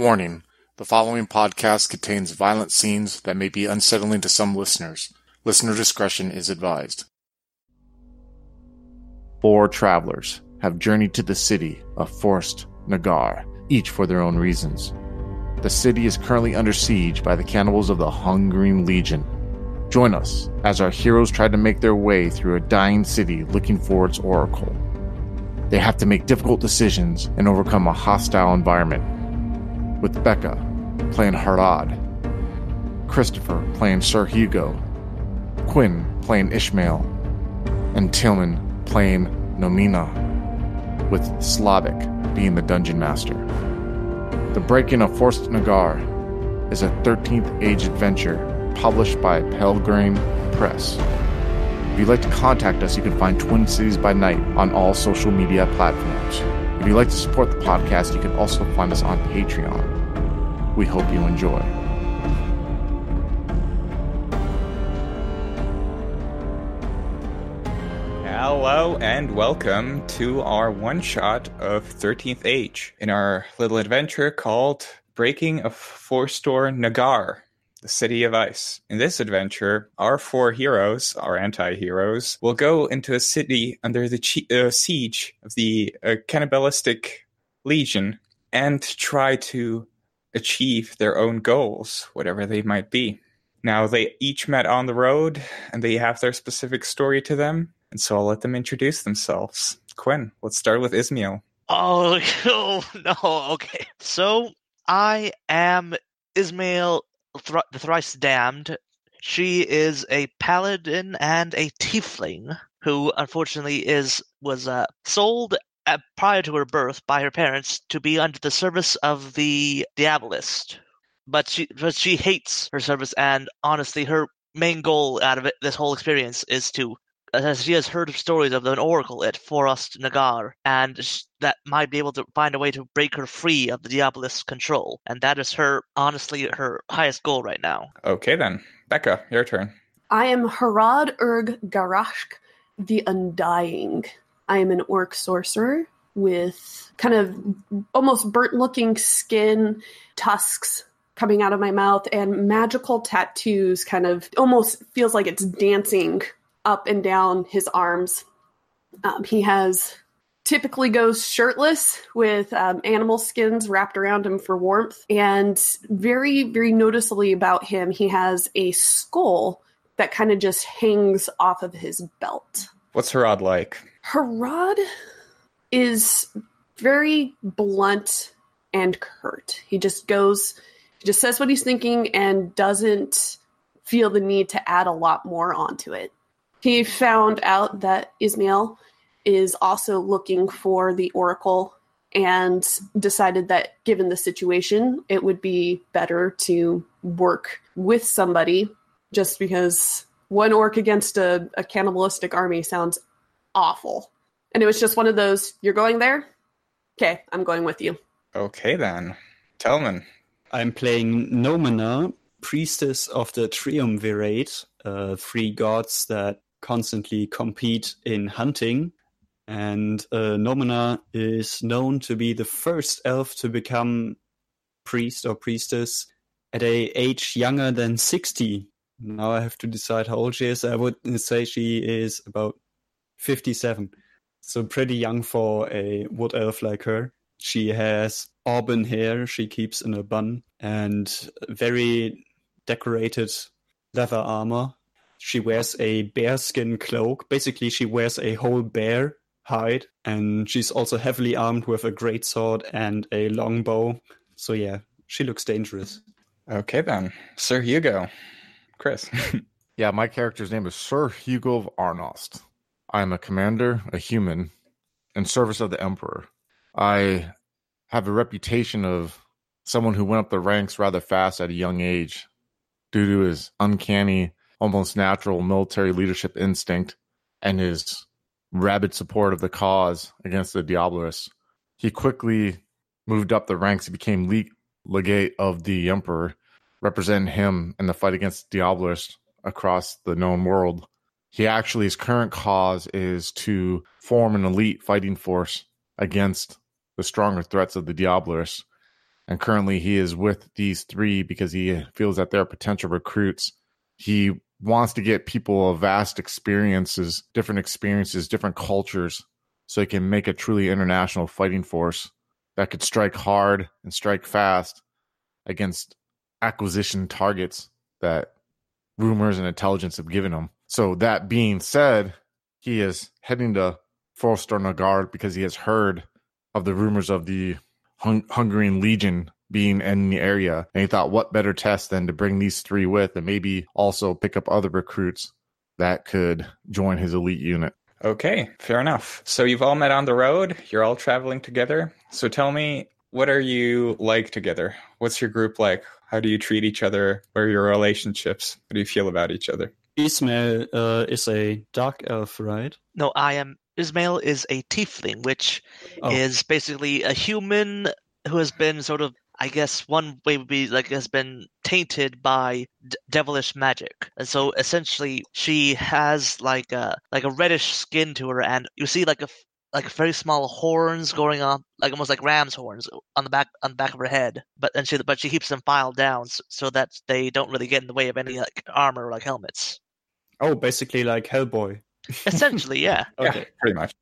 Warning: The following podcast contains violent scenes that may be unsettling to some listeners. Listener discretion is advised. Four travelers have journeyed to the city of Forstor Nagar, each for their own reasons. The city is currently under siege by the cannibals of the Hungering Legion. Join us as our heroes try to make their way through a dying city looking for its oracle. They have to make difficult decisions and overcome a hostile environment. With Becca playing Harad, Christopher playing Sir Hugo, Quinn playing Ishmael, and Tillman playing Nomina, with Slavic being the dungeon master. The Breaking of Forstor Nagar is a 13th Age adventure published by Pelgrane Press. If you'd like to contact us, you can find Twin Cities by Night on all social media platforms. If you'd like to support the podcast, you can also find us on Patreon. We hope you enjoy. Hello and welcome to our one shot of 13th Age in our little adventure called Breaking of Forstor Nagar, the City of Ice. In this adventure, our four heroes, our anti heroes, will go into a city under the chi- uh, siege of the uh, cannibalistic legion and try to achieve their own goals, whatever they might be. Now, they each met on the road and they have their specific story to them, and so I'll let them introduce themselves. Quinn, let's start with Ismail. Oh, oh no, okay. So I am Ismail the Thrice Damned. She is a paladin and a tiefling who unfortunately is was uh, sold Uh, prior to her birth by her parents to be under the service of the Diabolist. But she but she hates her service and honestly her main goal out of it, this whole experience is to as she has heard of stories of an oracle at Forstor Nagar, and that might be able to find a way to break her free of the Diabolist's control. And that is her, honestly, her highest goal right now. Okay, then. Becca, your turn. I am Harad Erg Garashk, the Undying. I am an orc sorcerer with kind of almost burnt looking skin, tusks coming out of my mouth, and magical tattoos kind of almost feels like it's dancing up and down his arms. Um, he has typically goes shirtless with um, animal skins wrapped around him for warmth. And very, very noticeably about him, he has a skull that kind of just hangs off of his belt. What's Harad like? Harad is very blunt and curt. He just goes, he just says what he's thinking and doesn't feel the need to add a lot more onto it. He found out that Ismail is also looking for the Oracle and decided that given the situation, it would be better to work with somebody just because one orc against a, a cannibalistic army sounds awful. And it was just one of those, you're going there? Okay, I'm going with you. Okay, then. Tellman. I'm playing Nomina, priestess of the Triumvirate, uh, three gods that constantly compete in hunting. And uh, Nomina is known to be the first elf to become priest or priestess at a age younger than 60. Now I have to decide how old she is. I would say she is about 57. So pretty young for a wood elf like her. She has auburn hair she keeps in a bun and very decorated leather armor she wears a bearskin cloak. Basically, she wears a whole bear hide, and she's also heavily armed with a great sword and a longbow. So yeah, she looks dangerous. Okay then, Sir Hugo, Chris. yeah, my character's name is Sir Hugo of Arnost. I am a commander, a human, in service of the Emperor. I have a reputation of someone who went up the ranks rather fast at a young age due to his uncanny almost natural military leadership instinct and his rabid support of the cause against the Diabolists. He quickly moved up the ranks. He became le- legate of the Emperor, representing him in the fight against Diabolists across the known world. He actually, his current cause is to form an elite fighting force against the stronger threats of the Diabolists. And currently, he is with these three because he feels that they're potential recruits. He wants to get people of vast experiences, different experiences, different cultures, so he can make a truly international fighting force that could strike hard and strike fast against acquisition targets that rumors and intelligence have given him. So, that being said, he is heading to Forstor Nagar because he has heard of the rumors of the Hung- Hungering Legion being in the area. And he thought, what better test than to bring these three with and maybe also pick up other recruits that could join his elite unit. Okay, fair enough. So you've all met on the road, you're all traveling together. So tell me, what are you like together? What's your group like? How do you treat each other? What are your relationships? How do you feel about each other? Ismail uh, is a dark elf, right? No, I am. Ismail is a tiefling, which Oh. is basically a human who has been sort of, I guess, one way would be like has been tainted by d- devilish magic, and so essentially she has like a like a reddish skin to her, and you see like a like very small horns going on, like almost like ram's horns on the back on the back of her head. But and she but she keeps them filed down so, so that they don't really get in the way of any like armor or like helmets. Oh, basically like Hellboy. Essentially, yeah, Okay. Yeah, pretty much.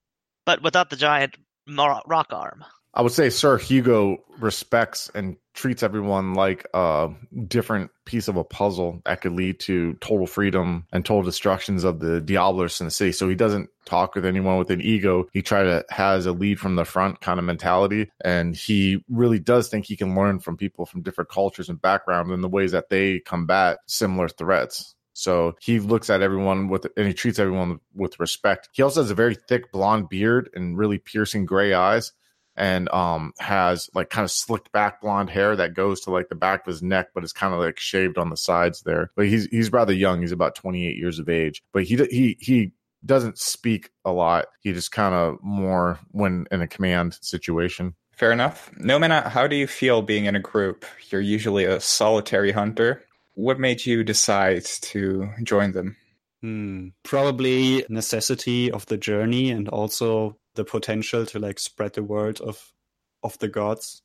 but without the giant rock arm. I would say Sir Hugo respects and treats everyone like a different piece of a puzzle that could lead to total freedom and total destructions of the Diablos in the city. So he doesn't talk with anyone with an ego. He try to has a lead from the front kind of mentality, and he really does think he can learn from people from different cultures and backgrounds and the ways that they combat similar threats. So he looks at everyone with and he treats everyone with respect. He also has a very thick blonde beard and really piercing gray eyes and um has like kind of slicked back blonde hair that goes to like the back of his neck but is kind of like shaved on the sides there but he's he's rather young he's about 28 years of age but he he he doesn't speak a lot he just kind of more when in a command situation Fair enough. Nomina, how do you feel being in a group? You're usually a solitary hunter. What made you decide to join them? Hmm. Probably necessity of the journey and also the potential to like spread the word of of the gods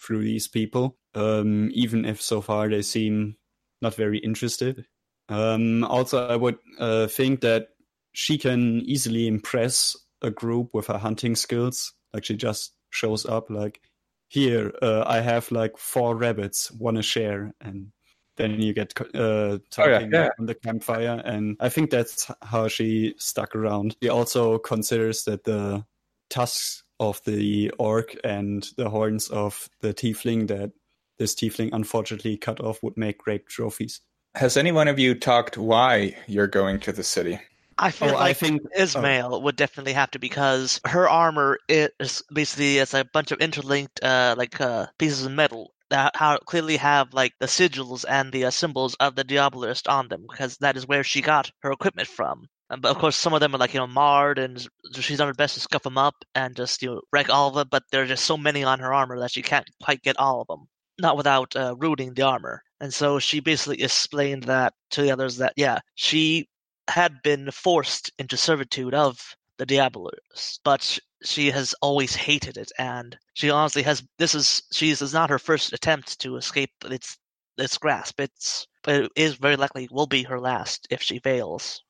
through these people. Um, even if so far they seem not very interested. Um, also, I would uh, think that she can easily impress a group with her hunting skills. Like she just shows up like, here, uh, I have like four rabbits, want to share, and then you get uh, talking yeah. on the campfire. And I think that's how she stuck around. She also considers that the tusks of the orc and the horns of the tiefling that this tiefling unfortunately cut off would make great trophies. Has any one of you talked why you're going to the city? I feel Oh, like I think Ismail would definitely have to because her armor is basically it's a bunch of interlinked uh like uh pieces of metal that how clearly have like the sigils and the uh, symbols of the Diabolist on them because that is where she got her equipment from. Um, but of course, some of them are like you know marred, and she's done her best to scuff them up and just you know wreck all of them. But there are just so many on her armor that she can't quite get all of them, not without uh, ruining the armor. And so she basically explained that to the others that yeah, she had been forced into servitude of the Diabolus, but she has always hated it, and she honestly has. This is she is not her first attempt to escape its its grasp. It's but it is very likely will be her last if she fails.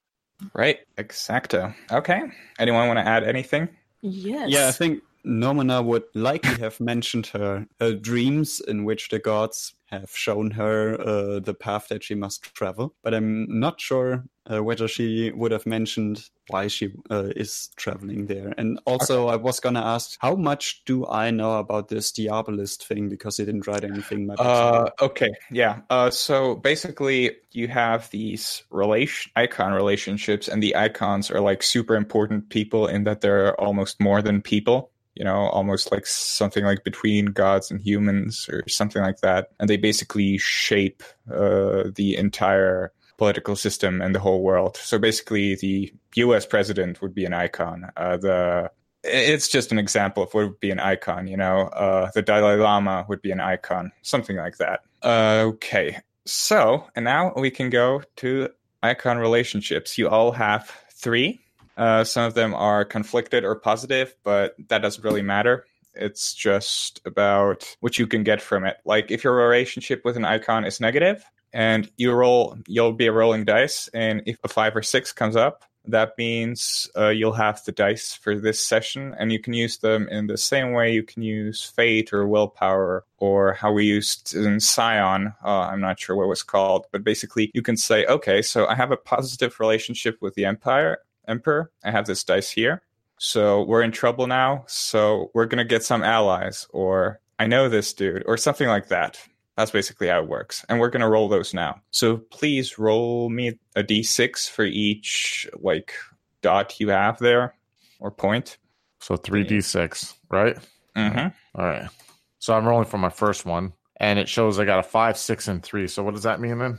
Right, exacto. Okay. Anyone want to add anything? Yes. Yeah, I think Nomina would likely have mentioned her, her dreams in which the gods have shown her uh, the path that she must travel. But I'm not sure uh, whether she would have mentioned why she uh, is traveling there. And also, I was going to ask, how much do I know about this Diabolist thing? Because he didn't write anything much. Uh, okay, yeah. Uh, so basically, you have these relation icon relationships, and the icons are like super important people in that they're almost more than people. You know, almost like something like between gods and humans, or something like that. And they basically shape uh, the entire political system and the whole world. So basically, the U.S. president would be an icon. Uh, the it's just an example of what would be an icon, you know. Uh, the Dalai Lama would be an icon, something like that. Uh, okay, so and now we can go to icon relationships. You all have three. Uh, some of them are conflicted or positive, but that doesn't really matter. It's just about what you can get from it. Like if your relationship with an icon is negative and you roll, you'll be rolling dice, and if a five or six comes up, that means uh, you'll have the dice for this session, and you can use them in the same way you can use fate or willpower or how we used in Scion. Uh, I'm not sure what was called, but basically you can say, okay, so I have a positive relationship with the Empire, Emperor. I have this dice here, so we're in trouble now. So we're gonna get some allies, or I know this dude, or something like that. That's basically how it works. And we're going to roll those now. So please roll me a d6 for each like dot you have there or point. So 3d6, right? Mm-hmm. All right. So I'm rolling for my first one, and it shows I got a five, six, and three. So what does that mean then?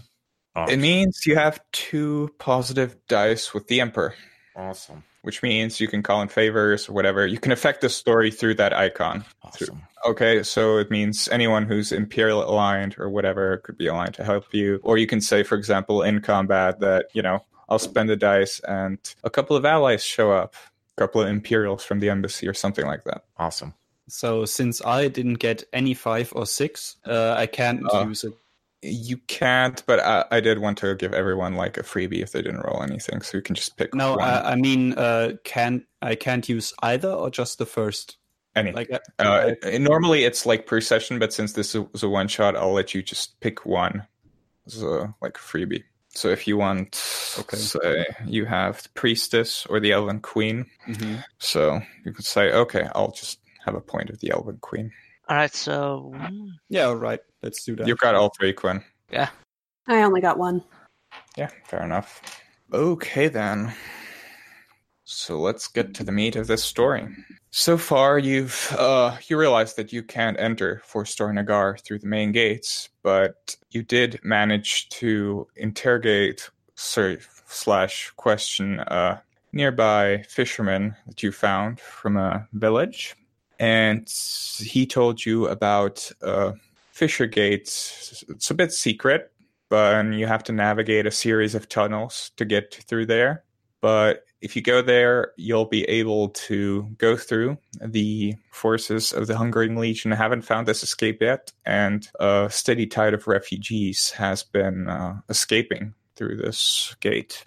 Oh, It means you have two positive dice with the Emperor, awesome. Which means you can call in favors or whatever. You can affect the story through that icon. Awesome. Okay, so it means anyone who's Imperial aligned or whatever could be aligned to help you. Or you can say, for example, in combat that, you know, I'll spend the dice and a couple of allies show up, a couple of Imperials from the embassy or something like that. Awesome. So since I didn't get any five or six, uh, I can't Uh, use it. You can't, but I, I did want to give everyone like a freebie if they didn't roll anything, so you can just pick No, one. I, I mean, uh, can I can't use either or just the first? any. Like, I- Uh, it- normally it's like per session, but since this was a one shot, I'll let you just pick one as a like a freebie. So if you want, Okay. say you have the priestess or the elven queen, Mhm. so you could say, okay, I'll just have a point of the elven queen. All right, so mm, yeah, all right. Let's do that. You've got all three, Quinn. Yeah. I only got one. Yeah, fair enough. Okay then. So let's get to the meat of this story. So far, you've uh, you realize that you can't enter Forstor Nagar through the main gates, but you did manage to interrogate sorry, slash question a nearby fisherman that you found from a village, and he told you about uh, Fisher Gates. It's a bit secret, but you have to navigate a series of tunnels to get through there. But if you go there, you'll be able to go through. The forces of the Hungering Legion haven't found this escape yet, and a steady tide of refugees has been uh, escaping through this gate.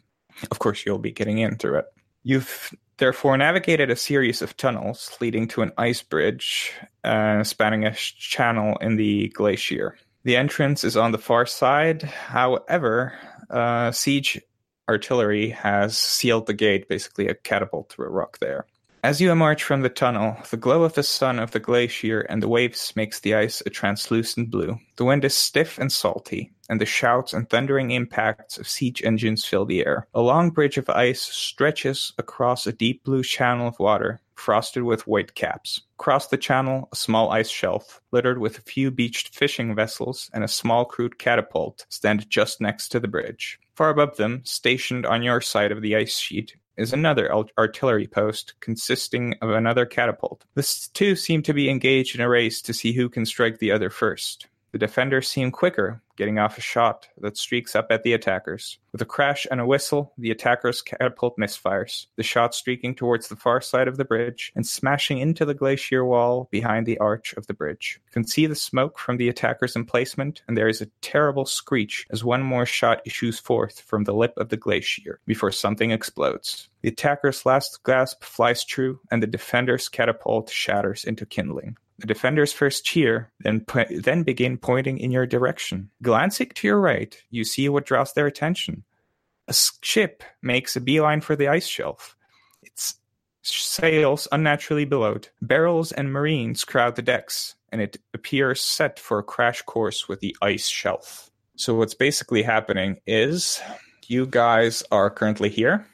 Of course, you'll be getting in through it. You've therefore navigated a series of tunnels leading to an ice bridge uh, spanning a channel in the glacier. The entrance is on the far side. However, uh, siege artillery has sealed the gate, basically a catapult through a rock there. As you emerge from the tunnel, the glow of the sun of the glacier and the waves makes the ice a translucent blue. The wind is stiff and salty, and the shouts and thundering impacts of siege engines fill the air. A long bridge of ice stretches across a deep blue channel of water, frosted with white caps. Across the channel, a small ice shelf, littered with a few beached fishing vessels and a small crude catapult, stand just next to the bridge. Far above them, stationed on your side of the ice sheet, is another artillery post consisting of another catapult. The two seem to be engaged in a race to see who can strike the other first. The defenders seem quicker, getting off a shot that streaks up at the attackers. With a crash and a whistle, the attacker's catapult misfires, the shot streaking towards the far side of the bridge and smashing into the glacier wall behind the arch of the bridge. You can see the smoke from the attacker's emplacement, and there is a terrible screech as one more shot issues forth from the lip of the glacier before something explodes. The attacker's last gasp flies true, and the defender's catapult shatters into kindling. The defenders first cheer, then then begin pointing in your direction. Glancing to your right, you see what draws their attention. A ship makes a beeline for the ice shelf. Its sails unnaturally billowed. Barrels and marines crowd the decks, and it appears set for a crash course with the ice shelf. So what's basically happening is you guys are currently here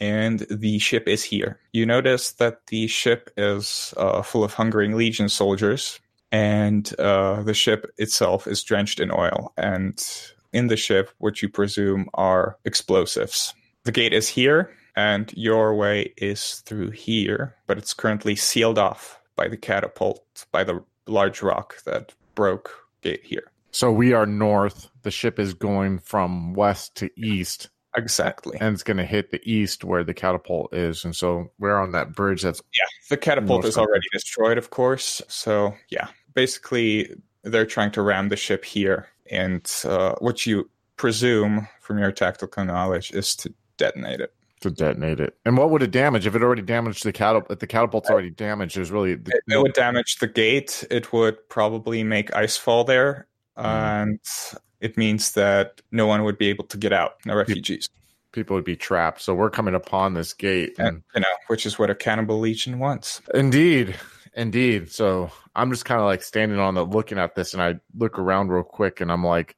and the ship is here. You notice that the ship is uh, full of Hungering Legion soldiers, and uh, the ship itself is drenched in oil. And in the ship, what you presume are explosives. The gate is here, and your way is through here, but it's currently sealed off by the catapult, by the large rock that broke gate here. So we are north. The ship is going from west to east. Exactly. and it's going to hit the east where the catapult is, and so we're on that bridge. That's Yeah, the catapult is already destroyed, of course. So yeah, basically they're trying to ram the ship here, and uh, what you presume from your tactical knowledge is to detonate it. to detonate it. And what would it damage if it already damaged the catapult? If the catapult's already damaged, there's really It, it would damage the gate. It would probably make ice fall there, Mm. and it means that no one would be able to get out. No refugees, people would be trapped. So we're coming upon this gate, and and, you know, which is what a cannibal legion wants. Indeed. Indeed. So I'm just kind of like standing on the looking at this and I look around real quick and I'm like,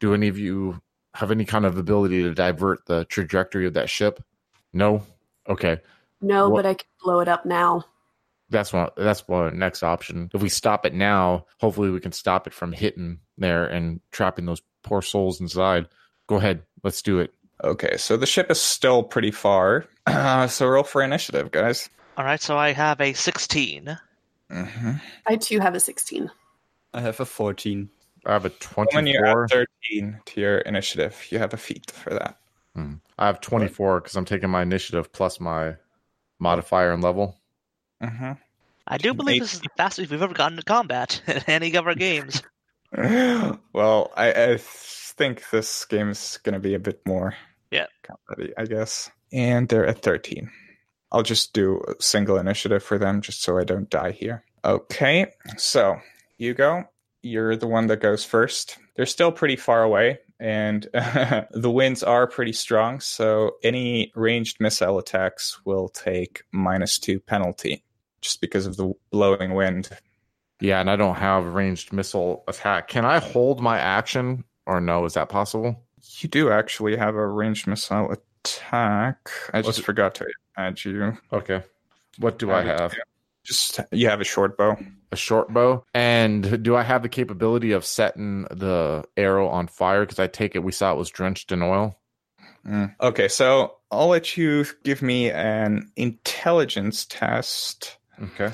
do any of you have any kind of ability to divert the trajectory of that ship? No? Okay. No, What- but I can blow it up now. That's what that's one next option. If we stop it now, hopefully we can stop it from hitting there and trapping those poor souls inside. Go ahead. Let's do it. Okay, so the ship is still pretty far. Uh, so roll for initiative, guys. All right, so I have a 16. Mm-hmm. I too have a 16. I have a 14. I have a When you add 13 to your initiative, you have a feat for that. Hmm. I have 24 because I'm taking my initiative plus my modifier and level. Mm-hmm. I do believe this is the fastest we've ever gotten to combat in any of our games. well, I, I think this game is going to be a bit more Yeah. comedy, I guess. And they're at 13. I'll just do a single initiative for them just so I don't die here. Okay, so Hugo, you're the one that goes first. They're still pretty far away, and the winds are pretty strong, so any ranged missile attacks will take minus two penalty just because of the blowing wind. Yeah, and I don't have ranged missile attack. Can I hold my action or no? Is that possible? You do actually have a ranged missile attack. I What's just it- forgot to add you. Okay. What do I Uh, have? Just you have a short bow. A short bow. And do I have the capability of setting the arrow on fire? Because I take it we saw it was drenched in oil. Mm. Okay, so I'll let you give me an intelligence test. Okay.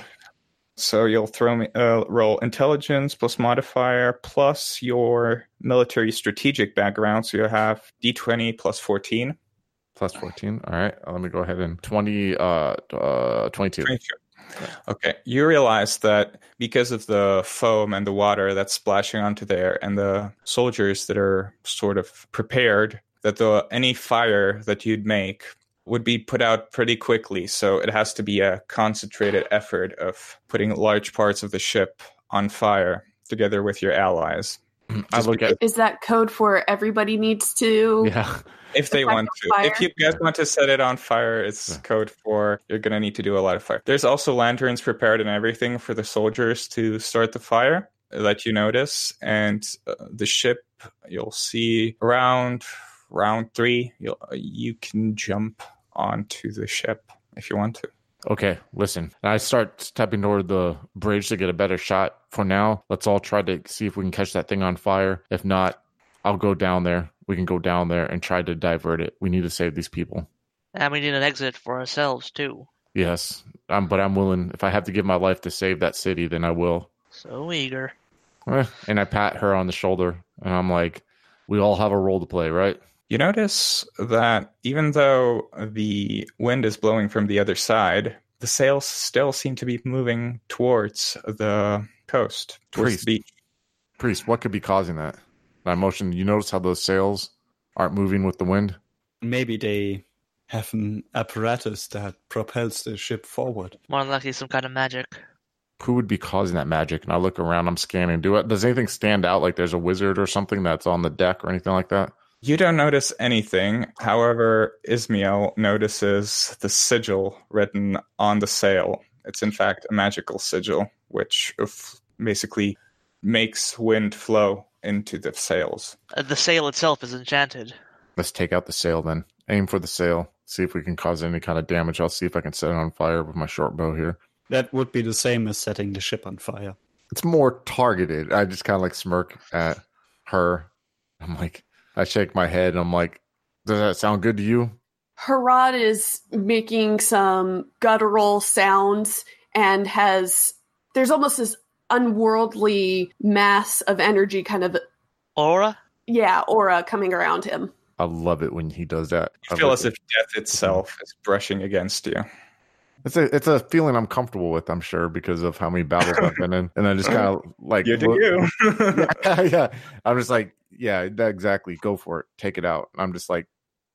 So you'll throw me uh, roll intelligence plus modifier plus your military strategic background. So you have d20 plus 14. Plus 14. All right. Let me go ahead and 20, uh, uh, 22. 22. Okay, you realize that because of the foam and the water that's splashing onto there, and the soldiers that are sort of prepared, that the any fire that you'd make would be put out pretty quickly. So it has to be a concentrated effort of putting large parts of the ship on fire together with your allies. I look at, Is that code for everybody needs to? yeah. If they Attack want to. fire. If you guys want to set it on fire, it's Yeah. code for you're going to need to do a lot of fire. There's also lanterns prepared and everything for the soldiers to start the fire that you notice. And uh, the ship, you'll see around round three, you'll, you can jump onto the ship if you want to. Okay, listen. I start stepping toward the bridge to get a better shot. For now, let's all try to see if we can catch that thing on fire. If not, I'll go down there. We can go down there and try to divert it. We need to save these people. And we need an exit for ourselves, too. Yes, um, but I'm willing. If I have to give my life to save that city, then I will. So eager. Eh, And I pat her on the shoulder, and I'm like, "We all have a role to play, right?" You notice that even though the wind is blowing from the other side, the sails still seem to be moving towards the coast, towards Priest. the beach. Priest, what could be causing that? My motion. You notice how those sails aren't moving with the wind? Maybe they have an apparatus that propels the ship forward. More than likely some kind of magic. Who would be causing that magic? And I look around. I'm scanning. Do it? Does anything stand out? Like there's a wizard or something that's on the deck or anything like that? You don't notice anything. However, Ismael notices the sigil written on the sail. It's in fact a magical sigil, which basically makes wind flow into the sails. Uh, the sail itself is enchanted. Let's take out the sail then. Aim for the sail. See if we can cause any kind of damage. I'll see if I can set it on fire with my short bow here. That would be the same as setting the ship on fire. It's more targeted. I just kind of like smirk at her. I'm like, I shake my head. And I'm like, does that sound good to you? Harad is making some guttural sounds and has there's almost this unworldly mass of energy kind of Aura? yeah, aura coming around him. I love it when he does that. You feel as if death itself is brushing against you. It's a it's a feeling I'm comfortable with. I'm sure because of how many battles I've been in, and I just kind of like You do look- you. yeah, yeah. I'm just like, yeah, that exactly. Go for it. Take it out. I'm just like,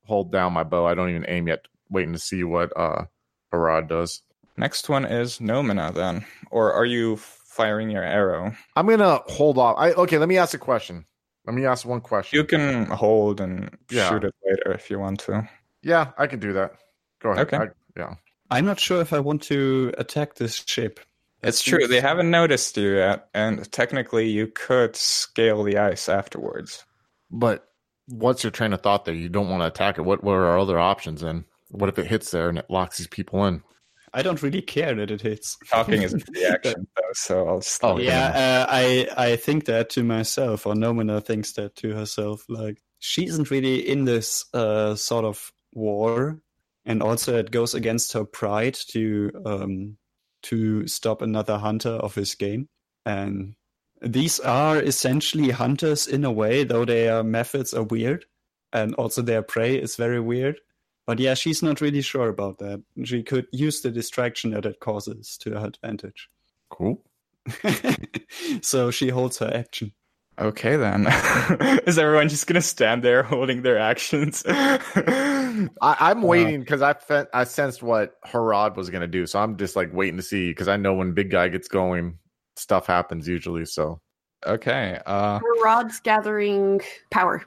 hold down my bow. I don't even aim yet. Waiting to see what uh Harad does. Next one is Nomina then. Or are you firing your arrow? I'm gonna hold off. I okay. Let me ask a question. Let me ask one question. You can hold and Yeah. shoot it later if you want to. yeah, I can do that. Go ahead. Okay. I- yeah. I'm not sure if I want to attack this ship. It's true. They haven't noticed you yet, and technically you could scale the ice afterwards. But what's your train of thought there? You don't want to attack it. What what are our other options then? What if it hits there and it locks these people in? I don't really care that it hits. Talking is a reaction, though, so I'll stop. Oh, yeah, uh, I I think that to myself, or Nomina thinks that to herself. Like she isn't really in this uh, sort of war, and also it goes against her pride to um, to stop another hunter of his game. And these are essentially hunters in a way, though their methods are weird, and also their prey is very weird. But yeah, she's not really sure about that. She could use the distraction that it causes to her advantage. Cool. so she holds her action. Okay then. is everyone just gonna stand there holding their actions? I, I'm waiting because I fe- I sensed what Harad was gonna do, so I'm just like waiting to see because I know when big guy gets going, stuff happens usually. So okay. Uh, Rod's gathering power.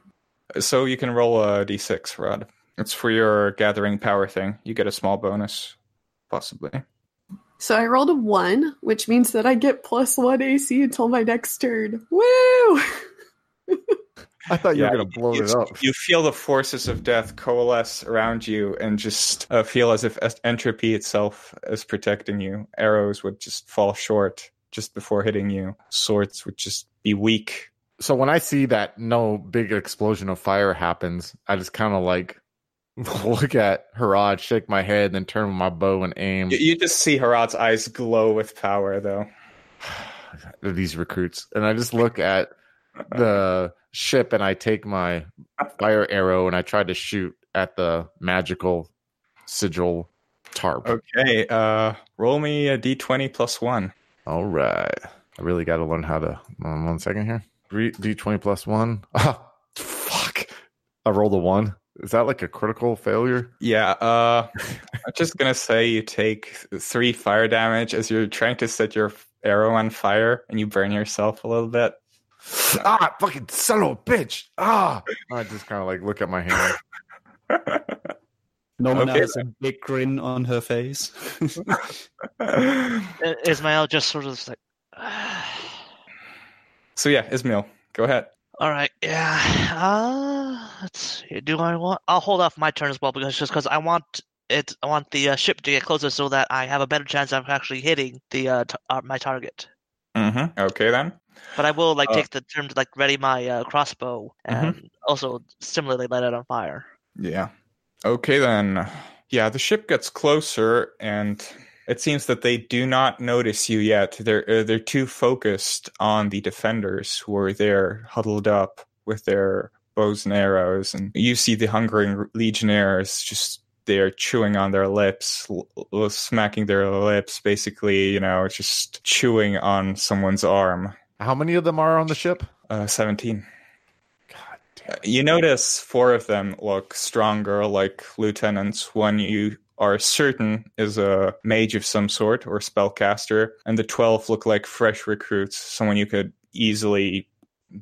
so you can roll a d6, Rod. It's for your gathering power thing. You get a small bonus, possibly. So I rolled a one, which means that I get plus one AC until my next turn. Woo! I thought you Yeah, were gonna blow it up. You feel the forces of death coalesce around you and just uh, feel as if entropy itself is protecting you. Arrows would just fall short just before hitting you. Swords would just be weak. So when I see that no big explosion of fire happens, I just kind of like look at Harad, shake my head, then turn my bow and aim. You, you just see Harad's eyes glow with power, though. These recruits, and I just look at the ship and I take my fire arrow and I try to shoot at the magical sigil tarp. Okay, uh, roll me a d20 plus one. All right. I really got to learn how to. Um, one second here. D20 plus one. Ah, fuck. I rolled a one. Is that like a critical failure? Yeah, uh, I'm just gonna say you take three fire damage as you're trying to set your arrow on fire and you burn yourself a little bit. ah, fucking son of a bitch. Ah. I just kind of like look at my hand. Nomina Okay, has a big grin on her face. Ismail just sort of like, so yeah, Ismail, go ahead. all right, yeah. Uh, let's see. Do I want? I'll hold off my turn as well because just because I want it, I want the uh, ship to get closer so that I have a better chance of actually hitting the uh, t- uh my target. Mm-hmm. Okay then. But I will like Uh, take the turn to like ready my uh, crossbow Mhm. and also similarly light it on fire. Yeah. Okay then. Yeah, the ship gets closer, and it seems that they do not notice you yet. They're uh, they're too focused on the defenders who are there, huddled up with their bows and arrows, and you see the hungering legionnaires just they're chewing on their lips, l- smacking their lips, basically, you know, just chewing on someone's arm. How many of them are on the ship? Uh, Seventeen. God damn. You notice four of them look stronger, like lieutenants. One you are certain is a mage of some sort or spellcaster, and the 12 look like fresh recruits, someone you could easily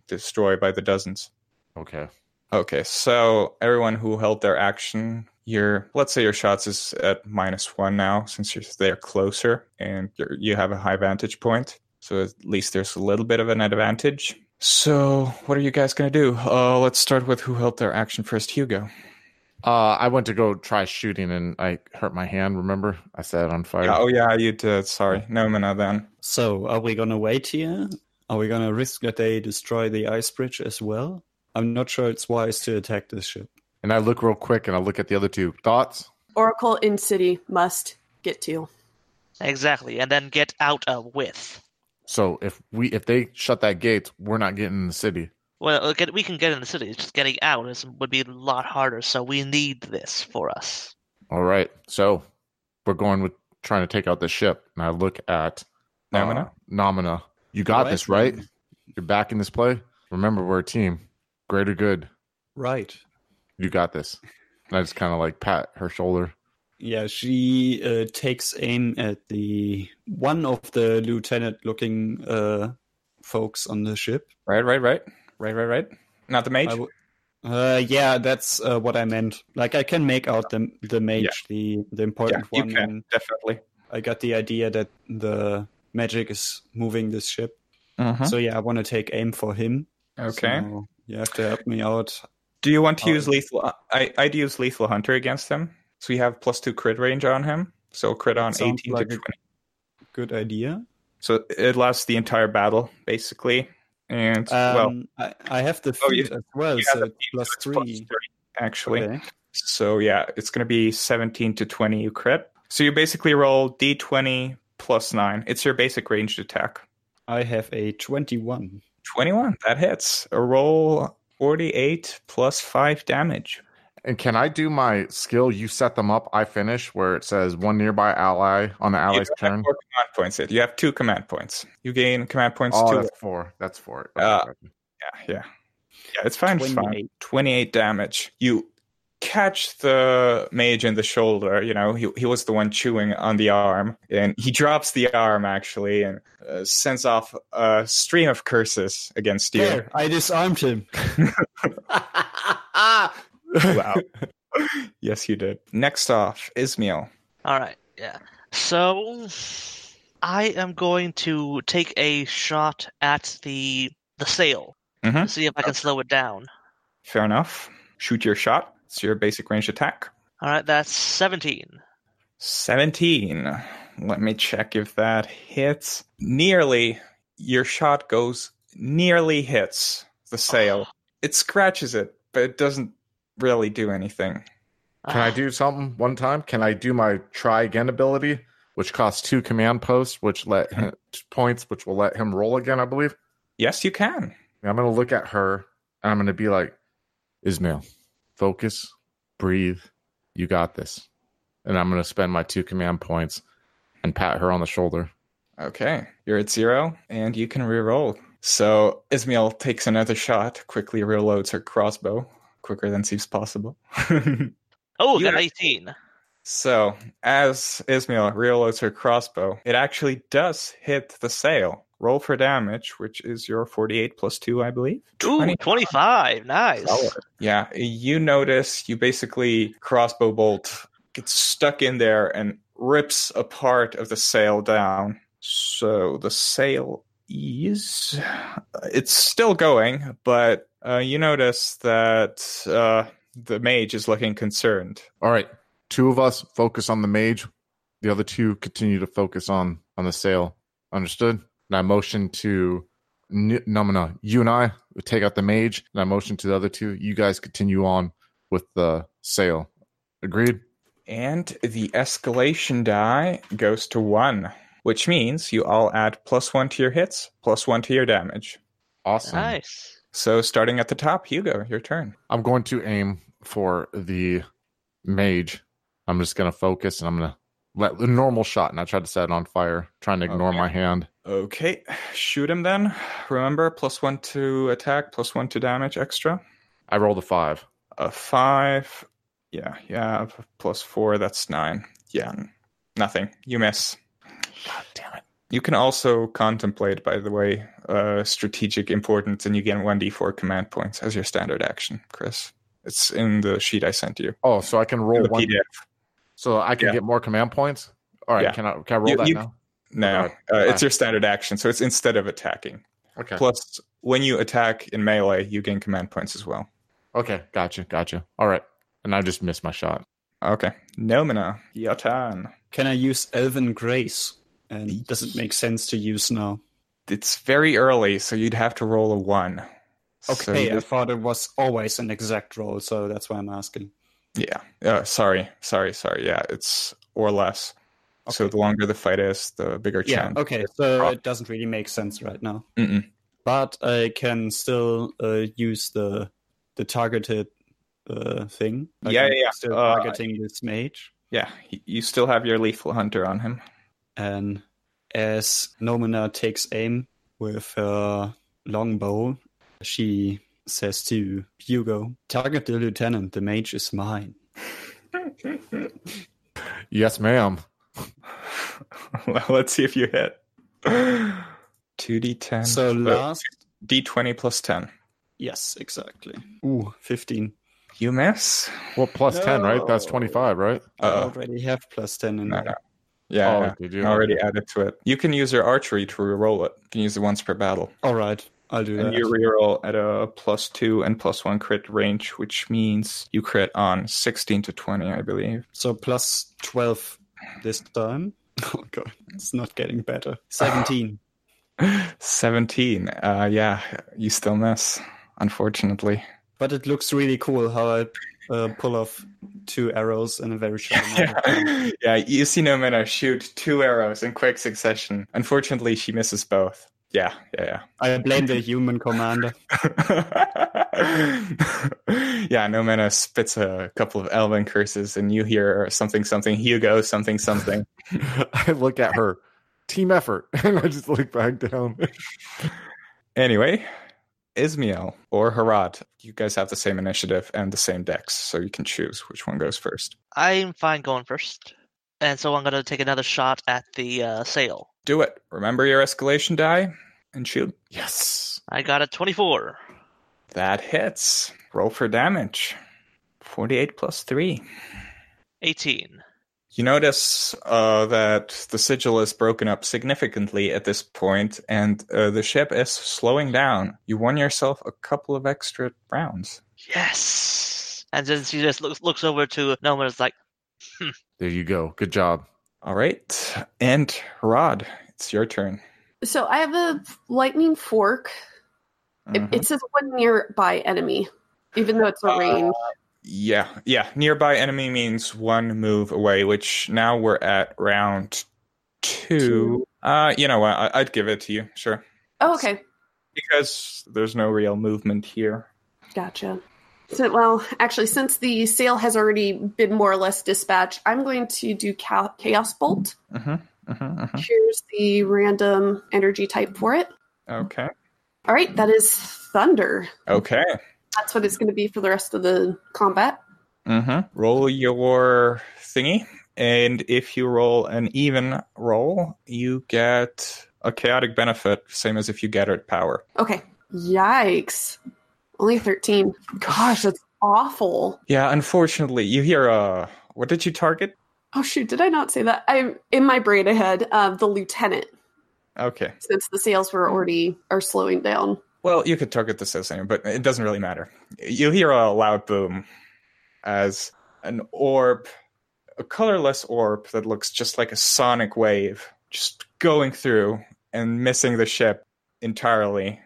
destroy by the dozens. Okay. Okay, so everyone who held their action, your let's say your shots is at minus one now, since you're they're closer and you're, you have a high vantage point. So at least there's a little bit of an advantage. So what are you guys gonna do? Uh, let's start with who held their action first. Hugo. Uh, I went to go try shooting and I hurt my hand. Remember, I set it on fire. Yeah, oh yeah, you did. Sorry, Nomina then. so, are we gonna wait here? Are we gonna risk that they destroy the ice bridge as well? I'm not sure it's wise to attack this ship. And I look real quick and I look at the other two. Thoughts? Oracle in city must get to. Exactly, and then get out of with. So if we if they shut that gate, we're not getting in the city. Well, uh, get, we can get in the city. It's Just getting out is, would be a lot harder. So we need this for us. All right. So we're going with trying to take out the ship. And I look at uh, Namina? Namina. You got Right. this, right? You're back in this play. Remember, we're a team. Greater good. Right. You got this. And I just kind of like pat her shoulder. Yeah, she uh, takes aim at the one of the lieutenant-looking uh, folks on the ship. Right, right, right, right, right, right. Not the mage. I w- uh, yeah, that's uh, what I meant. Like, I can make out the the mage, the the yeah, important you one. can definitely. I got the idea that the magic is moving this ship. Mhm. So yeah, I want to take aim for him. Okay. So you have to help me out. Do you want to Oh. use lethal? I I'd use lethal hunter against him. So we have plus two crit range on him. So crit on eighteen like to twenty. Good idea. So it lasts the entire battle basically. And well, Um, I, I have the Oh, you- as well, so plus so three. plus three, actually. Okay. So yeah, it's going to be 17 to 20 you crit. So you basically roll d20 plus 9. It's your basic ranged attack. I have a twenty-one. 21, that hits. A roll 48 plus 5 damage. And can I do my skill? You set them up, I finish, where it says one nearby ally on the You ally's don't have turn. four command points yet. You have two command points. You gain command points Oh, two. that's four. That's four. Uh, Yeah, yeah. Yeah, it's fine. It's fine. 28. 28 damage. You catch the mage in the shoulder. You know, he, he was the one chewing on the arm. And he drops the arm, actually, and uh, sends off a stream of curses against you. There, I disarmed him. wow. yes, you did. Next off, Ismail. All right, yeah. So I am going to take a shot at the the sail Mhm. to see if I can slow it down. Fair enough. Shoot your shot. It's your basic range attack. All right, that's 17. 17. Let me check if that hits. Nearly, your shot goes nearly hits the sail. It scratches it, but it doesn't really do anything. Can I do something one time? Can I do my try again ability, which costs two command posts, which let him, points, which will let him roll again? I believe. Yes, you can. I'm gonna look at her and I'm gonna be like, Ismail, focus, breathe. You got this. And I'm gonna spend my two command points and pat her on the shoulder. Okay, you're at zero, and you can reroll. So Ismail takes another shot, quickly reloads her crossbow, quicker than seems possible. oh, you got 18. so as Ismail reloads her crossbow, it actually does hit the sail. Roll for damage, which is your 48 plus 2, I believe. Ooh, 20. 25. Nice. Solid. Yeah, you notice you basically crossbow bolt gets stuck in there and rips a part of the sail down. So the sail is it's still going, but uh, you notice that uh, the mage is looking concerned. All right. Two of us focus on the mage. The other two continue to focus on on the sail. Understood? And I motion to N- Numina. You and I take out the mage, and I motion to the other two. You guys continue on with the sail. Agreed? And the escalation die goes to one, which means you all add plus one to your hits, plus one to your damage. Awesome. Nice. So starting at the top, Hugo, your turn. I'm going to aim for the mage. I'm just going to focus and I'm going to let the normal shot, and I tried to set it on fire, trying to ignore Okay. my hand. Okay, shoot him then. Remember, plus one to attack, plus one to damage extra. I rolled a five. A five. Yeah, yeah, plus four, that's nine. Yeah, nothing. You miss. God damn it. You can also contemplate, by the way, uh, strategic importance, and you get 1d4 command points as your standard action, Chris. It's in the sheet I sent you. Oh, so I can roll one. PDF. So I can Yeah. get more command points? All right. Yeah. Can I, can I roll You- that you- now? No, Alright. uh, it's your standard action, so it's instead of attacking. Okay. Plus, when you attack in melee, you gain command points as well. Okay. Gotcha. Gotcha. All right. And I just missed my shot. Okay. Nomina, your turn. Can I use Elven Grace? And doesn't make sense to use now. It's very early, so you'd have to roll a one. So Okay, I thought it was always an exact roll, so that's why I'm asking. yeah. Uh, sorry, sorry, sorry. Yeah, it's or less. So the longer the fight is, the bigger Yeah, chance. okay, so it doesn't really make sense right now. Mm-mm. but I can still uh, use the the targeted uh, thing. Like Yeah, I'm yeah, yeah. Still Uh, targeting this mage, Yeah, you still have your lethal hunter on him. and as Nomina takes aim with her longbow, she says to Hugo, "Target the lieutenant. The mage is mine." Yes, ma'am. well, let's see if you hit. 2d10. So Uh, last, d20 plus 10. yes, exactly. Ooh, fifteen. You miss? Well, plus 10, right? That's 25, right? I Uh-oh. already have plus ten in No, there. no. Yeah, Oh, yeah. did you? I already added to it. You can use your archery to reroll it. You can use it once per battle. All right, I'll do And that. you reroll at a plus two and plus one crit range, which means you crit on 16 to 20, I believe. So plus 12 this time. Oh god, it's not getting better. 17. 17. Uh, yeah, you still miss, unfortunately. but it looks really cool how I uh, pull off two arrows in a very short time. yeah, you see Nomina shoot two arrows in quick succession. Unfortunately, she misses both. Yeah, yeah, yeah, I blame the human commander. yeah. yeah, Nomina spits a couple of elven curses, and you hear something, something, Hugo, something, something. I look at her. Team effort. And I just look back down. Anyway, Ismael or Harad, you guys have the same initiative and the same decks, so you can choose which one goes first. I'm fine going first. And so I'm going to take another shot at the uh, sail. Do it. Remember your escalation die and shoot. yes. I got a 24. That hits. Roll for damage. 48 plus 3. 18. You notice uh, that the sigil is broken up significantly at this point, and uh, the ship is slowing down. You won yourself a couple of extra rounds. Yes! And then she just looks looks over to Noma and is like, There you go. Good job. All right. And Rod, it's your turn. So I have a lightning fork. It, Mhm. it says one nearby enemy, even though it's a Uh, range. Yeah, yeah. Nearby enemy means one move away, which now we're at round two. Two. Uh, you know what? I- I'd give it to you, sure, Oh, okay. because there's no real movement here. Gotcha. So, well, actually, since the sail has already been more or less dispatched, I'm going to do Chaos Bolt. hmm hmm hmm Here's the random energy type for it. Okay. All right, that is Thunder. Okay. That's what it's going to be for the rest of the combat. hmm Roll your thingy, and if you roll an even roll, you get a chaotic benefit, same as if you gathered power. Okay. Yikes. Only 13. Gosh, that's awful. Yeah, unfortunately, you hear uh what did you target? Oh, shoot. Did I not say that? I'm in my brain ahead of the lieutenant, Okay. since the sails were already are slowing down. Well, you could target the same, but it doesn't really matter. You hear a loud boom as an orb, a colorless orb that looks just like a sonic wave, just going through and missing the ship entirely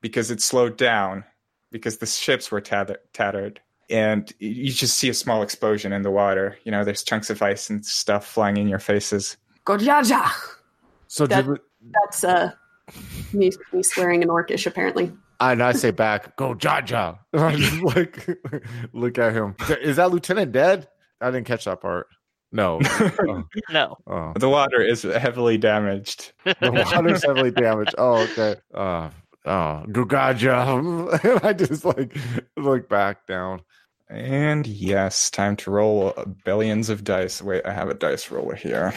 because it slowed down because the ships were tattered. tattered. And you just see a small explosion in the water. You know, there's chunks of ice and stuff flying in your faces. Gojaja! So That- did we, That's uh, me, me swearing in Orcish, apparently. and I say back, go Jaja. And I just like look at him. Is that Lieutenant dead? I didn't catch that part. No. Oh, no. oh. The water is heavily damaged. The water's heavily damaged. Oh, okay. Uh, oh, Gugaja. I just like look back down. And yes, time to roll billions of dice. Wait, I have a dice roller here.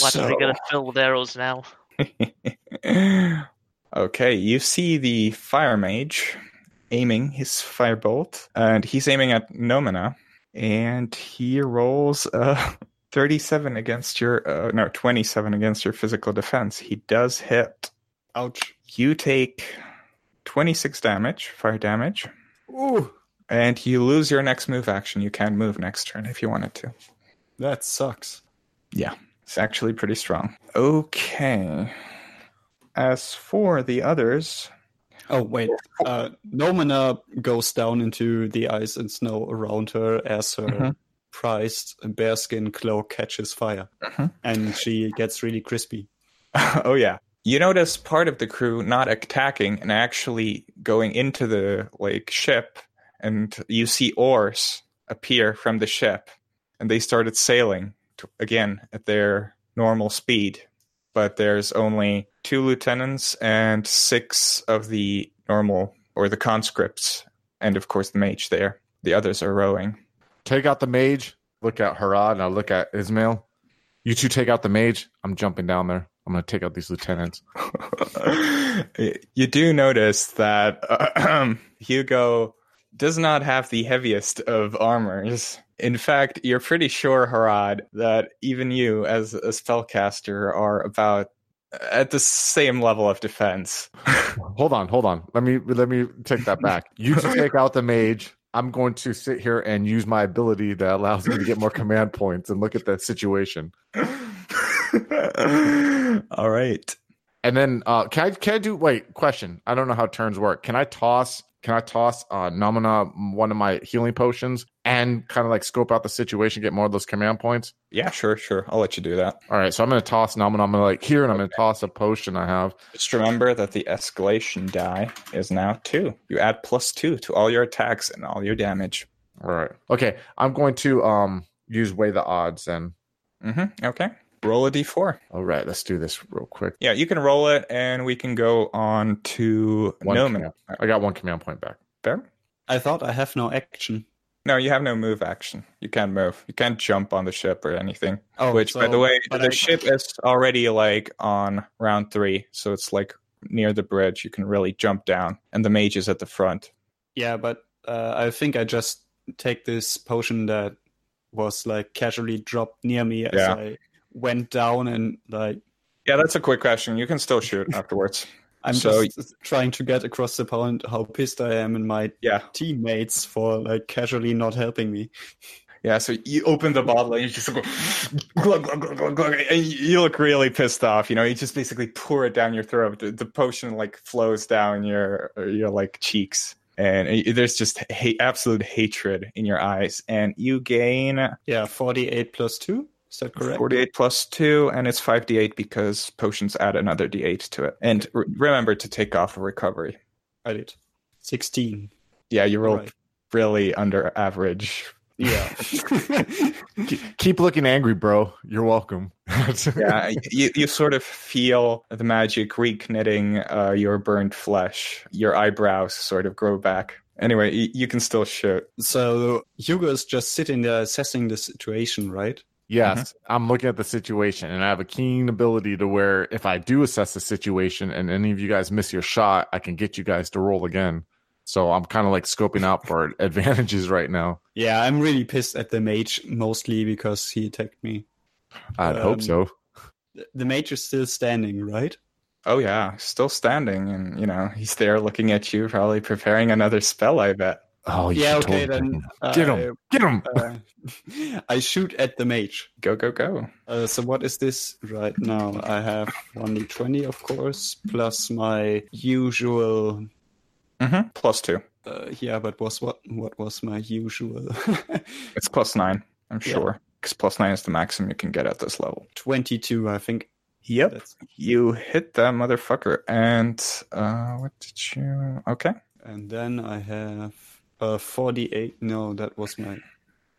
What are we going to fill with arrows now? okay, you see the fire mage aiming his firebolt, and he's aiming at Nomina, and he rolls uh 37 against your uh, no 27 against your physical defense. He does hit. Ouch. You take 26 damage, fire damage, Ooh, and you lose your next move action. You can move next turn if you wanted to. that sucks. It's actually pretty strong. Okay. As for the others, Oh, wait. Uh, Nomina goes down into the ice and snow around her as her Mhm. prized bearskin cloak catches fire. Mhm. And she gets really crispy. oh yeah, You notice part of the crew not attacking and actually going into the like ship, and you see oars appear from the ship, and they started sailing to, again at their normal speed. But there's only two lieutenants and six of the normal or the conscripts, and of course the mage there. The others are rowing. Take out the mage. Look at Harad, and I look at Ismail. You two take out the mage. I'm jumping down there. I'm going to take out these lieutenants. you do notice that uh, Hugo does not have the heaviest of armors. In fact, you're pretty sure, Harad, that even you, as a spellcaster, are about at the same level of defense. hold on, hold on. Let me let me take that back. You two take out the mage. I'm going to sit here and use my ability that allows me to get more command points and look at the situation. All right. And then uh can I can I do wait, question. I don't know how turns work. Can I toss can I toss uh Nomina one of my healing potions and kind of like scope out the situation, get more of those command points? Yeah, sure, sure. I'll let you do that. All right, so I'm gonna toss Nomina, I'm gonna like here and I'm gonna toss a potion I have. Just remember that the escalation die is now two. You add plus two to all your attacks and all your damage. All right. Okay, I'm going to um use weigh the odds and Mm-hmm. Okay. Roll a d4. all right, let's do this real quick. Yeah, you can roll it, and we can go on to One Noman. command- I got one command point back. Fair? I thought I have no action. No, you have no move action. You can't move. You can't jump on the ship or anything. Oh, Which, by the way, the I- ship is already like on round three, so it's like near the bridge. You can really jump down, and the mage is at the front. Yeah, but uh, I think I just take this potion that was like casually dropped near me as Yeah. I went down and like Yeah, that's a quick question. You can still shoot afterwards. I'm So- just trying to get across the point how pissed I am and my Yeah, teammates for like casually not helping me. yeah. So you open the bottle and you just go glug glug glug glug glug, and you look really pissed off. You know, you just basically pour it down your throat. The, the potion like flows down your your like cheeks, and it- there's just ha- absolute hatred in your eyes. And you gain Yeah, 48 plus 2. Is that correct? 48 plus 2 and it's 5d8 because potions add another d8 to it and re- remember to take off a recovery I did. 16. yeah you rolled Right. really under average Yeah. Keep looking angry, bro. You're welcome. yeah you, you sort of feel the magic reknitting uh, your burned flesh your eyebrows sort of grow back anyway you, you can still shoot so Hugo is just sitting there assessing the situation, right? Yes, I'm looking at the situation, and I have a keen ability to where if I do assess the situation and any of you guys miss your shot, I can get you guys to roll again. So I'm kind of like scoping out for advantages right now. Yeah, I'm really pissed at the mage mostly because he attacked me. I'd hope Um, so. The mage is still standing, right? oh yeah still standing and you know he's there looking at you probably preparing another spell i bet Oh, you yeah, okay, then. take him. Get him! Get him! Uh, I shoot at the mage. go go go Uh, so what is this right now? I have 1d20, of course, plus my usual. mm-hmm. plus two Uh, yeah, but was what? What was my usual? It's plus nine, I'm Yeah. sure. Because plus nine is the maximum you can get at this level. 22, I think. Yep. That's, You hit that motherfucker. And uh what did you okay. and then I have uh, 48. No, that was my.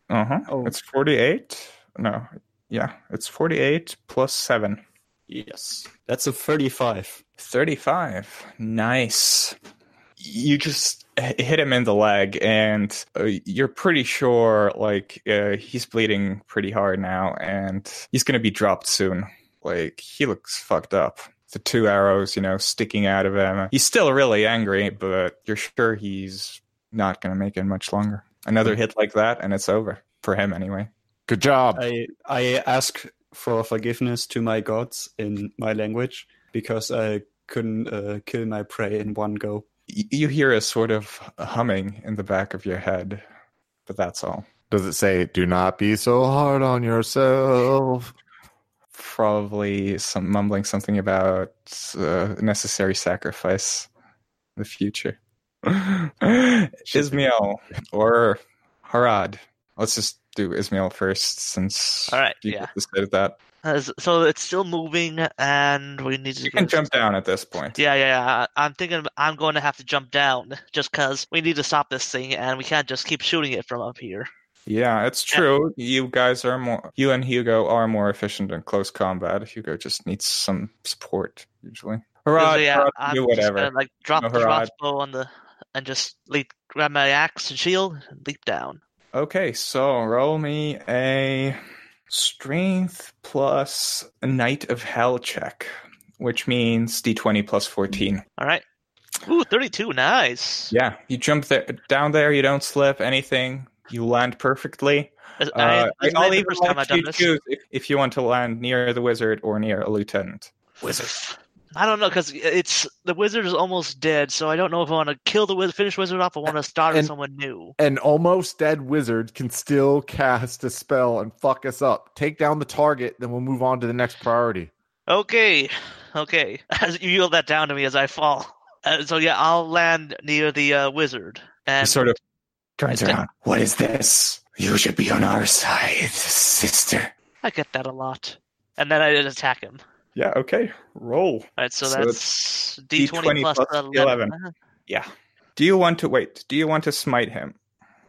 Uh-huh. Oh. It's forty eight. No. Yeah, it's forty eight plus seven. Yes, that's a 35. 35. Nice. You just hit him in the leg, and uh, you're pretty sure, like, uh, he's bleeding pretty hard now, and he's going to be dropped soon. Like, he looks fucked up. The two arrows, you know, sticking out of him. He's still really angry, but you're sure he's not going to make it much longer. Another hit like that, and it's over. For him, anyway. Good job. I I ask for forgiveness to my gods in my language because I couldn't uh, kill my prey in one go. You hear a sort of humming in the back of your head, but that's all. Does it say, do not be so hard on yourself? probably some mumbling something about uh, necessary sacrifice in the future. Ismail or Harad. Let's just do Ismail first, since All right, you yeah. decided that. Uh, As- so it's still moving, and we need to. You can get- jump down at this point. Yeah, yeah, yeah. I- I'm thinking I'm going to have to jump down just because we need to stop this thing, and we can't just keep shooting it from up here. Yeah, it's true. You guys are more. You and Hugo are more efficient in close combat. Hugo just needs some support usually. Hurrah! yeah, hurrah, I'm do just whatever. gonna, like drop No, the Harad. crossbow on the and just leap, grab my axe and shield and leap down. Okay, so roll me a strength plus Knight of Hell check, which means d20 plus 14. All right. Ooh, 32. Nice. Yeah, you jump there down there, you don't slip anything, you land perfectly. I, Uh, I, this I'll is the even let you choose if, if you want to land near the wizard or near a lieutenant. Wizard. I don't know because it's the wizard is almost dead, so I don't know if I want to kill the wizard, finish wizard off, or want to start with someone new. An almost dead wizard can still cast a spell and fuck us up. Take down the target, then we'll move on to the next priority. Okay, okay. As you yield that down to me as I fall. Uh, so yeah, I'll land near the uh, wizard He and sort of turns Okay. around. What is this? You should be on our side, sister. I get that a lot. And then I just attack him. Yeah, okay. Roll. All right, so, So that's D D20 twenty plus plus 11. 11. Yeah. Do you want to wait? Do you want to smite him?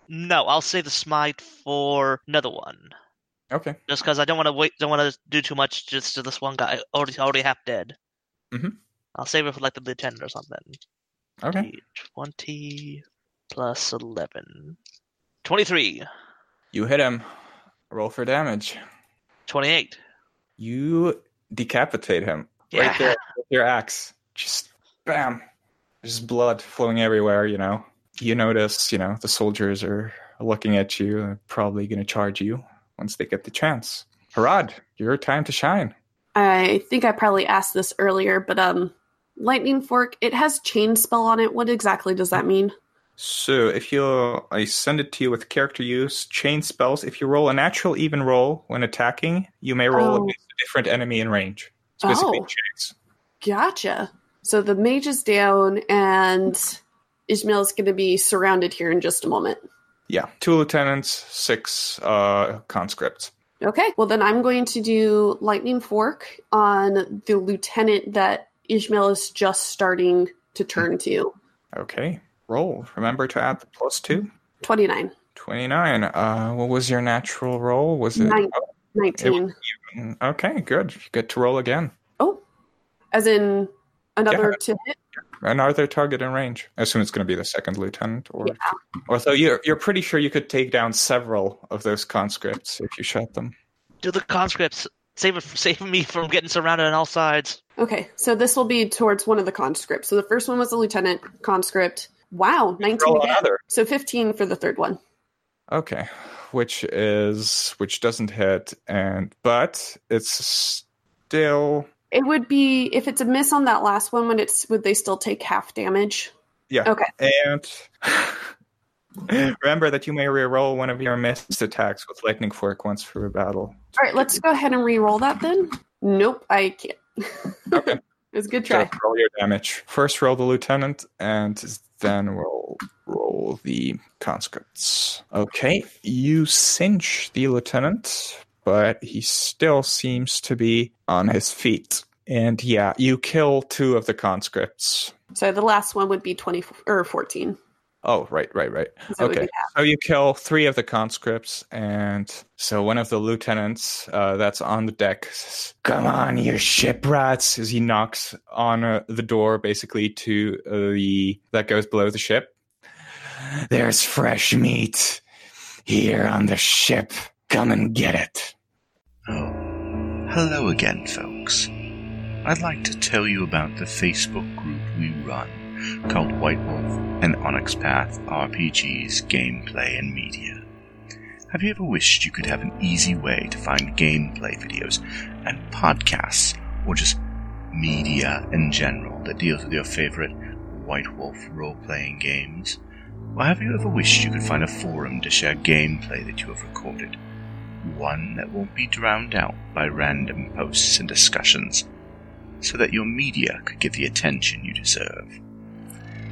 No, I'll save the smite for another one. Okay. Just because I don't want to wait, don't want to do too much just to this one guy already already half dead. Mhm. I'll save it for like the lieutenant or something. Okay. Twenty plus eleven. Twenty-three. You hit him. Roll for damage. Twenty-eight. You decapitate him Yeah. right there with your axe. Just bam. There's blood flowing everywhere, you know. You notice, you know, the soldiers are looking at you and probably going to charge you once they get the chance. Harad, your time to shine. I think I probably asked this earlier, but um, lightning fork. It has chain spell on it. What exactly does that mean? So if you, I send it to you with character use, chain spells. If you roll a natural even roll when attacking, you may roll Oh. against a different enemy in range. It's basically Oh. chains. Gotcha. So the mage is down, and Ishmael is going to be surrounded here in just a moment. Yeah, two lieutenants, six uh, conscripts. Okay. Well, then I'm going to do lightning fork on the lieutenant that Ishmael is just starting to turn to. Okay, roll. Remember to add the plus two. 29. 29. Uh, what was your natural roll? Was it? Nine. Oh, 19. mm, okay, good. You get to roll again. Oh, as in another to hit? Another target in range. I assume it's going to be the second lieutenant, or although you're you're pretty sure you could take down several of those conscripts if you shot them. Do the conscripts save it, save me from getting surrounded on all sides? Okay, so this will be towards one of the conscripts. So the first one was a lieutenant conscript. Wow, 19 Roll again. another. So 15 for the third one. Okay, which is which doesn't hit, and but it's still It would be if it's a miss on that last one. Would it's would they still take half damage? yeah. Okay. And remember that you may reroll one of your missed attacks with lightning fork once for a battle. All right, let's go ahead and re-roll that then. Nope, I can't. Okay. It was a good So try. roll your damage. First roll the lieutenant, and then roll roll the conscripts. Okay, you cinch the lieutenant, but he still seems to be on his feet. And yeah, you kill two of the conscripts. So the last one would be 20 or 14. Oh, right, right, right. So Okay. So you kill three of the conscripts, and so one of the lieutenants uh, that's on the deck says, "Come on, you ship rats!" As he knocks on uh, the door, basically to uh, the that goes below the ship. There's fresh meat here on the ship. Come and get it. Oh, hello again, folks. I'd like to tell you about the Facebook group we run called White Wolf and Onyx Path RPGs Gameplay and Media. Have you ever wished you could have an easy way to find gameplay videos and podcasts, or just media in general that deals with your favorite White Wolf role playing games? Or have you ever wished you could find a forum to share gameplay that you have recorded? one that won't be drowned out by random posts and discussions, so that your media could get the attention you deserve.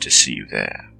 to see you there.